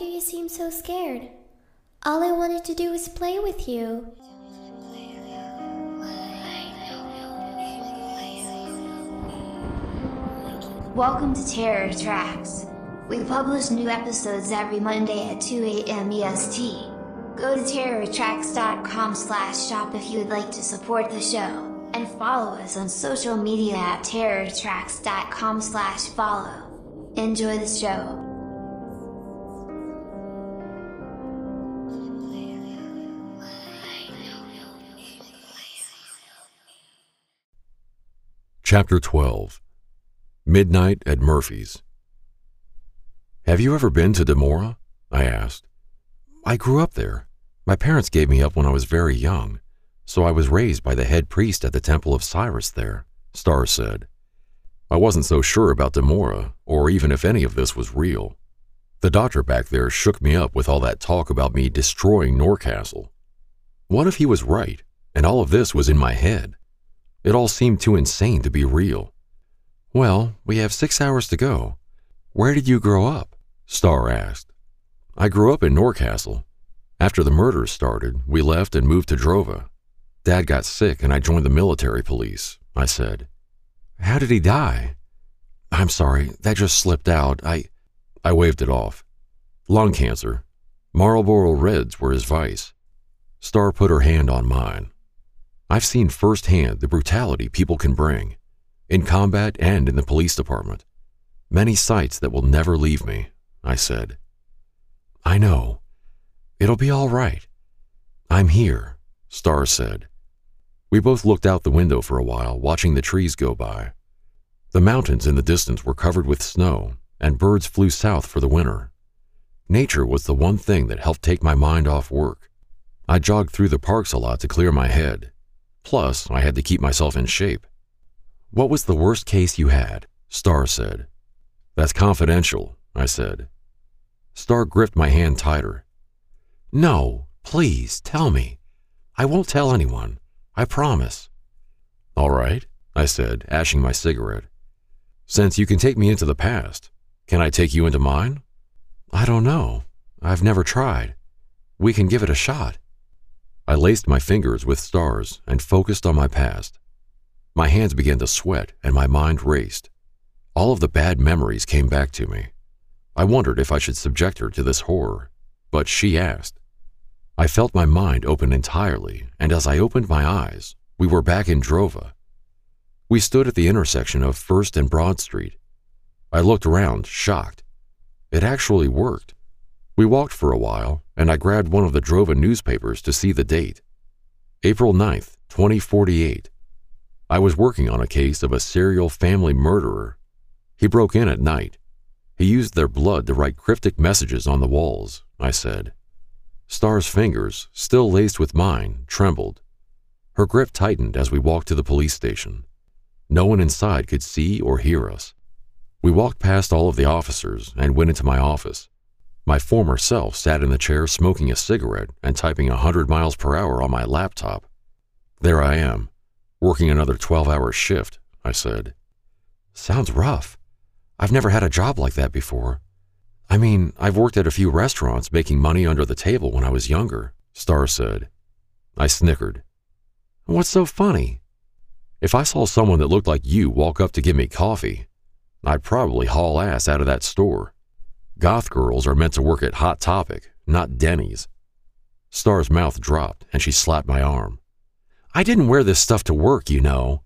do you seem so scared? All I wanted to do was play with you. Welcome to Terror Trax. We publish new episodes every Monday at 2 a.m. EST. Go to terrortrax.com slash shop if you would like to support the show, and follow us on social media at terrortrax.com slash follow. Enjoy the show. Chapter 12 Midnight at Murphy's. Have you ever been to Demora? I asked. I grew up there. My parents gave me up when I was very young, so I was raised by the head priest at the Temple of Cyrus there, Star said. I wasn't so sure about Demora, or even if any of this was real. The doctor back there shook me up with all that talk about me destroying Norcastle. What if he was right, and all of this was in my head? It all seemed too insane to be real. Well, we have six hours to go. Where did you grow up? Star asked. I grew up in Norcastle. After the murders started, we left and moved to Drova. Dad got sick and I joined the military police, I said. How did he die? I'm sorry, that just slipped out. I. I waved it off. Lung cancer. Marlboro Reds were his vice. Star put her hand on mine. I've seen firsthand the brutality people can bring, in combat and in the police department. Many sights that will never leave me, I said. I know. It'll be all right. I'm here, Star said. We both looked out the window for a while, watching the trees go by. The mountains in the distance were covered with snow, and birds flew south for the winter. Nature was the one thing that helped take my mind off work. I jogged through the parks a lot to clear my head. Plus, I had to keep myself in shape. What was the worst case you had? Star said. That's confidential, I said. Star gripped my hand tighter. No, please, tell me. I won't tell anyone. I promise. All right, I said, ashing my cigarette. Since you can take me into the past, can I take you into mine? I don't know. I've never tried. We can give it a shot. I laced my fingers with Star's and focused on my past. My hands began to sweat and my mind raced. All of the bad memories came back to me. I wondered if I should subject her to this horror, but she asked. I felt my mind open entirely, and as I opened my eyes, we were back in Drova. We stood at the intersection of First and Broad Street. I looked around, shocked. It actually worked. We walked for a while, and I grabbed one of the Drova newspapers to see the date. April 9th, 2048. I was working on a case of a serial family murderer. He broke in at night. He used their blood to write cryptic messages on the walls, I said. Star's fingers, still laced with mine, trembled. Her grip tightened as we walked to the police station. No one inside could see or hear us. We walked past all of the officers and went into my office. My former self sat in the chair smoking a cigarette and typing a 100 miles per hour on my laptop. There I am, working another 12 hour shift, I said. Sounds rough. I've never had a job like that before. I mean, I've worked at a few restaurants making money under the table when I was younger, Star said. I snickered. What's so funny? If I saw someone that looked like you walk up to give me coffee, I'd probably haul ass out of that store. Goth girls are meant to work at Hot Topic, not Denny's. Star's mouth dropped and she slapped my arm. I didn't wear this stuff to work, you know.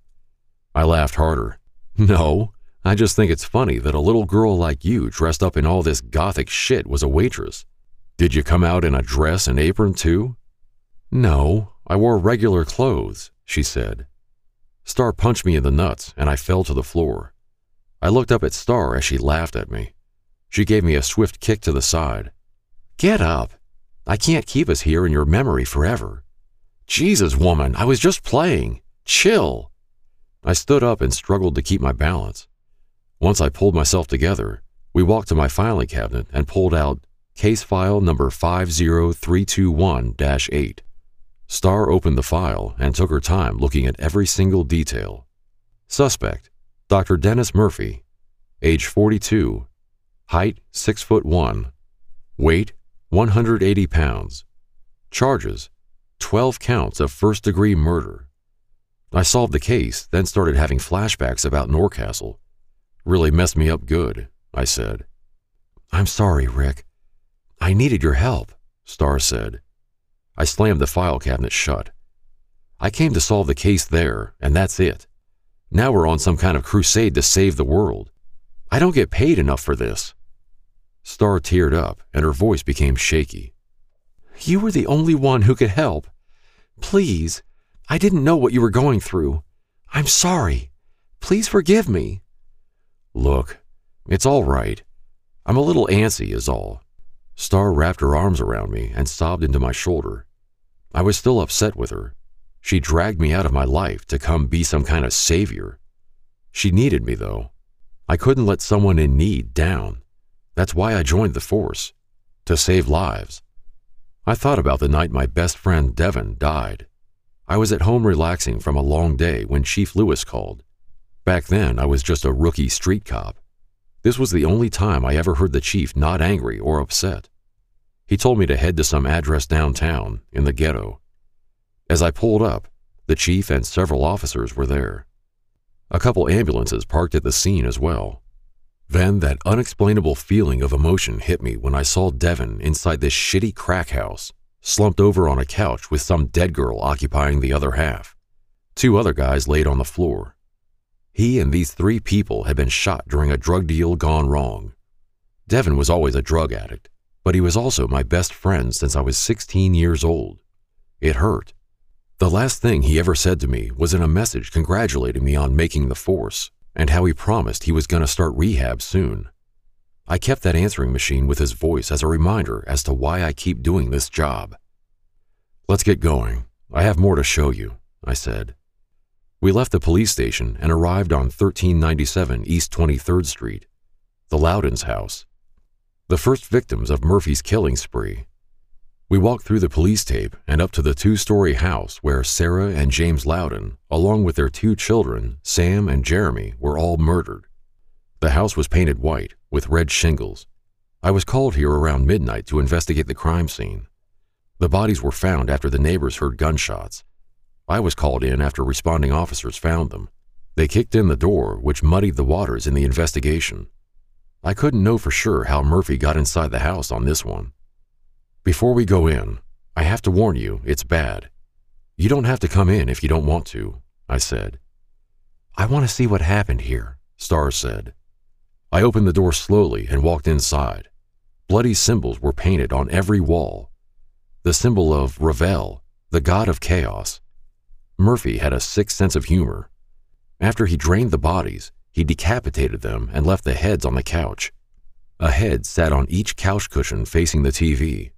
I laughed harder. No, I just think it's funny that a little girl like you dressed up in all this gothic shit was a waitress. Did you come out in a dress and apron too? No, I wore regular clothes, she said. Star punched me in the nuts and I fell to the floor. I looked up at Star as she laughed at me. She gave me a swift kick to the side. Get up. I can't keep us here in your memory forever. Jesus, woman, I was just playing. Chill. I stood up and struggled to keep my balance. Once I pulled myself together, we walked to my filing cabinet and pulled out case file number 50321 8. Star opened the file and took her time looking at every single detail. Suspect Dr. Dennis Murphy, age 42, height 6 foot 1, Weight 180 pounds. Charges 12 counts of first degree murder. I solved the case, then started having flashbacks about Norcastle. Really messed me up good, I said. I'm sorry, Rick. I needed your help, Starr said. I slammed the file cabinet shut. I came to solve the case there, and that's it. Now we're on some kind of crusade to save the world. I don't get paid enough for this. Starr teared up, and her voice became shaky. You were the only one who could help. Please, I didn't know what you were going through. I'm sorry. Please forgive me. Look, it's all right. I'm a little antsy, is all. Star wrapped her arms around me and sobbed into my shoulder. I was still upset with her. She dragged me out of my life to come be some kind of savior. She needed me, though. I couldn't let someone in need down. That's why I joined the force to save lives. I thought about the night my best friend Devon died. I was at home relaxing from a long day when Chief Lewis called. Back then, I was just a rookie street cop. This was the only time I ever heard the chief not angry or upset. He told me to head to some address downtown, in the ghetto. As I pulled up, the chief and several officers were there. A couple ambulances parked at the scene as well. Then that unexplainable feeling of emotion hit me when I saw Devon inside this shitty crack house, slumped over on a couch with some dead girl occupying the other half. Two other guys laid on the floor. He and these three people had been shot during a drug deal gone wrong. Devon was always a drug addict, but he was also my best friend since I was 16 years old. It hurt. The last thing he ever said to me was in a message congratulating me on making the force and how he promised he was going to start rehab soon. I kept that answering machine with his voice as a reminder as to why I keep doing this job. Let's get going. I have more to show you, I said. We left the police station and arrived on 1397 East 23rd Street, the Loudons house, the first victims of Murphy's killing spree. We walked through the police tape and up to the two story house where Sarah and James Loudon, along with their two children, Sam and Jeremy, were all murdered. The house was painted white with red shingles. I was called here around midnight to investigate the crime scene. The bodies were found after the neighbors heard gunshots. I was called in after responding officers found them. They kicked in the door, which muddied the waters in the investigation. I couldn't know for sure how Murphy got inside the house on this one. Before we go in, I have to warn you, it's bad. You don't have to come in if you don't want to, I said. I want to see what happened here, Starr said. I opened the door slowly and walked inside. Bloody symbols were painted on every wall. The symbol of Ravel, the god of chaos. Murphy had a sick sense of humor. After he drained the bodies, he decapitated them and left the heads on the couch. A head sat on each couch cushion facing the TV.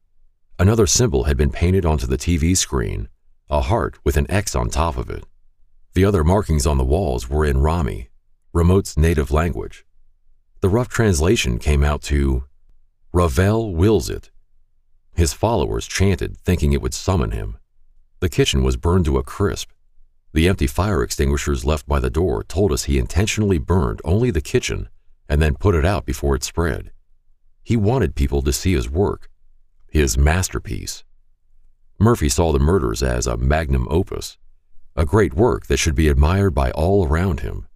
Another symbol had been painted onto the TV screen, a heart with an X on top of it. The other markings on the walls were in Rami, Remote's native language. The rough translation came out to Ravel wills it. His followers chanted, thinking it would summon him. The kitchen was burned to a crisp. The empty fire extinguishers left by the door told us he intentionally burned only the kitchen and then put it out before it spread. He wanted people to see his work, his masterpiece. Murphy saw the murders as a magnum opus, a great work that should be admired by all around him.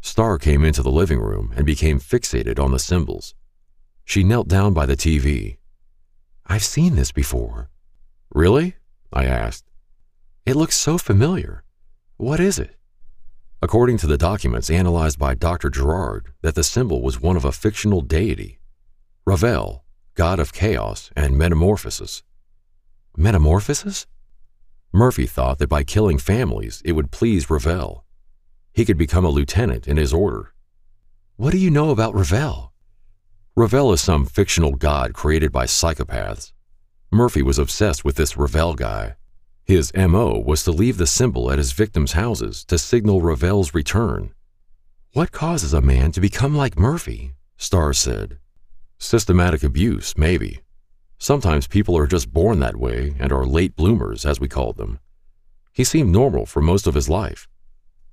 Starr came into the living room and became fixated on the symbols. She knelt down by the TV. I've seen this before. Really? I asked. It looks so familiar. What is it? According to the documents analyzed by Dr. Gerard, that the symbol was one of a fictional deity. Ravel, god of chaos and metamorphosis. Metamorphosis? Murphy thought that by killing families, it would please Ravel. He could become a lieutenant in his order. What do you know about Ravel? Ravel is some fictional god created by psychopaths. Murphy was obsessed with this Ravel guy. His MO was to leave the symbol at his victims' houses to signal Ravel's return. What causes a man to become like Murphy? Starr said. Systematic abuse, maybe. Sometimes people are just born that way and are late bloomers, as we called them. He seemed normal for most of his life.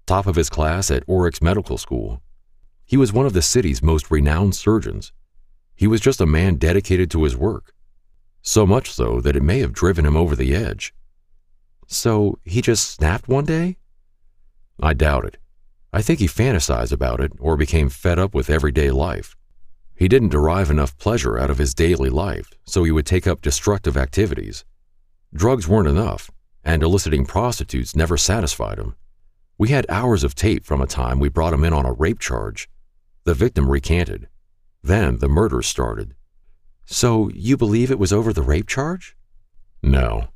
Top of his class at Oryx Medical School. He was one of the city's most renowned surgeons. He was just a man dedicated to his work. So much so that it may have driven him over the edge. So he just snapped one day? I doubt it. I think he fantasized about it or became fed up with everyday life. He didn't derive enough pleasure out of his daily life, so he would take up destructive activities. Drugs weren't enough, and eliciting prostitutes never satisfied him. We had hours of tape from a time we brought him in on a rape charge. The victim recanted. Then the murder started. So you believe it was over the rape charge? No.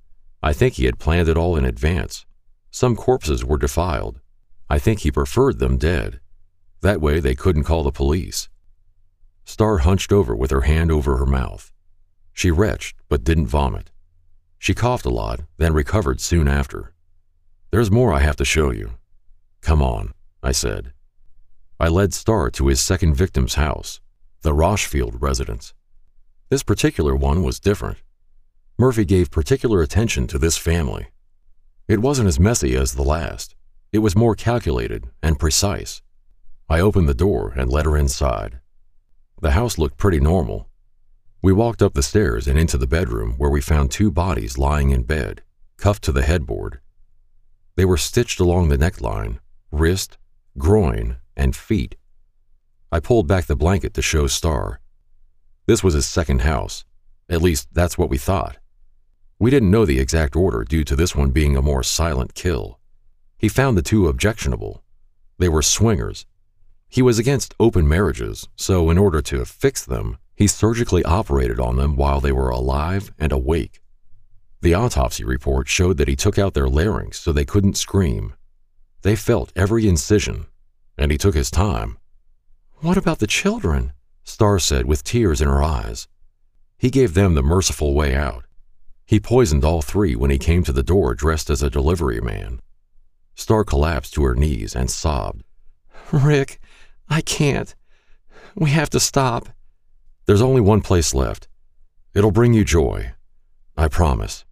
I think he had planned it all in advance. Some corpses were defiled. I think he preferred them dead. That way they couldn't call the police. Star hunched over with her hand over her mouth. She retched, but didn't vomit. She coughed a lot, then recovered soon after. There's more I have to show you. Come on, I said. I led Star to his second victim's house, the Rochefield residence. This particular one was different. Murphy gave particular attention to this family. It wasn't as messy as the last. It was more calculated and precise. I opened the door and let her inside. The house looked pretty normal. We walked up the stairs and into the bedroom where we found two bodies lying in bed, cuffed to the headboard. They were stitched along the neckline, wrist, groin, and feet. I pulled back the blanket to show Star. This was his second house. At least, that's what we thought. We didn't know the exact order due to this one being a more silent kill. He found the two objectionable. They were swingers. He was against open marriages, so in order to fix them, he surgically operated on them while they were alive and awake. The autopsy report showed that he took out their larynx so they couldn't scream. They felt every incision, and he took his time. What about the children? Star said with tears in her eyes. He gave them the merciful way out. He poisoned all three when he came to the door dressed as a delivery man. Star collapsed to her knees and sobbed. Rick, I can't. We have to stop. There's only one place left. It'll bring you joy. I promise.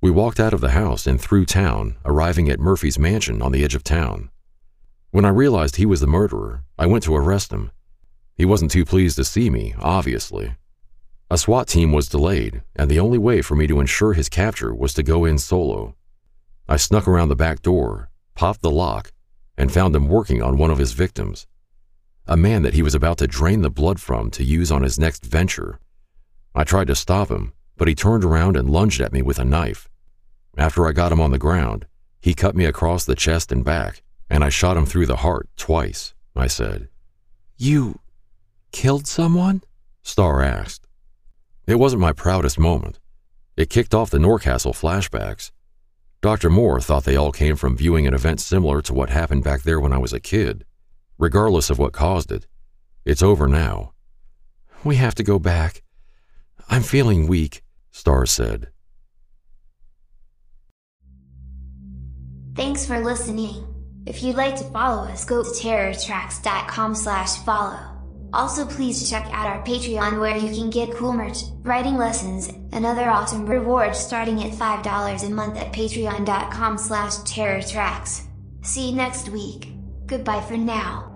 We walked out of the house and through town, arriving at Murphy's mansion on the edge of town. When I realized he was the murderer, I went to arrest him. He wasn't too pleased to see me, obviously. A SWAT team was delayed, and the only way for me to ensure his capture was to go in solo. I snuck around the back door, popped the lock, and found him working on one of his victims. A man that he was about to drain the blood from to use on his next venture. I tried to stop him, but he turned around and lunged at me with a knife. After I got him on the ground, he cut me across the chest and back, and I shot him through the heart twice, I said. You killed someone? Star asked. It wasn't my proudest moment. It kicked off the Norcastle flashbacks, Dr. Moore thought they all came from viewing an event similar to what happened back there when I was a kid. Regardless of what caused it, it's over now. We have to go back. I'm feeling weak, Star said. Thanks for listening. If you'd like to follow us, go to terrortrax.com slash follow. Also please check out our Patreon where you can get cool merch, writing lessons, and other awesome rewards starting at $5 a month at patreon.com slash terrortrax. See you next week. Goodbye for now.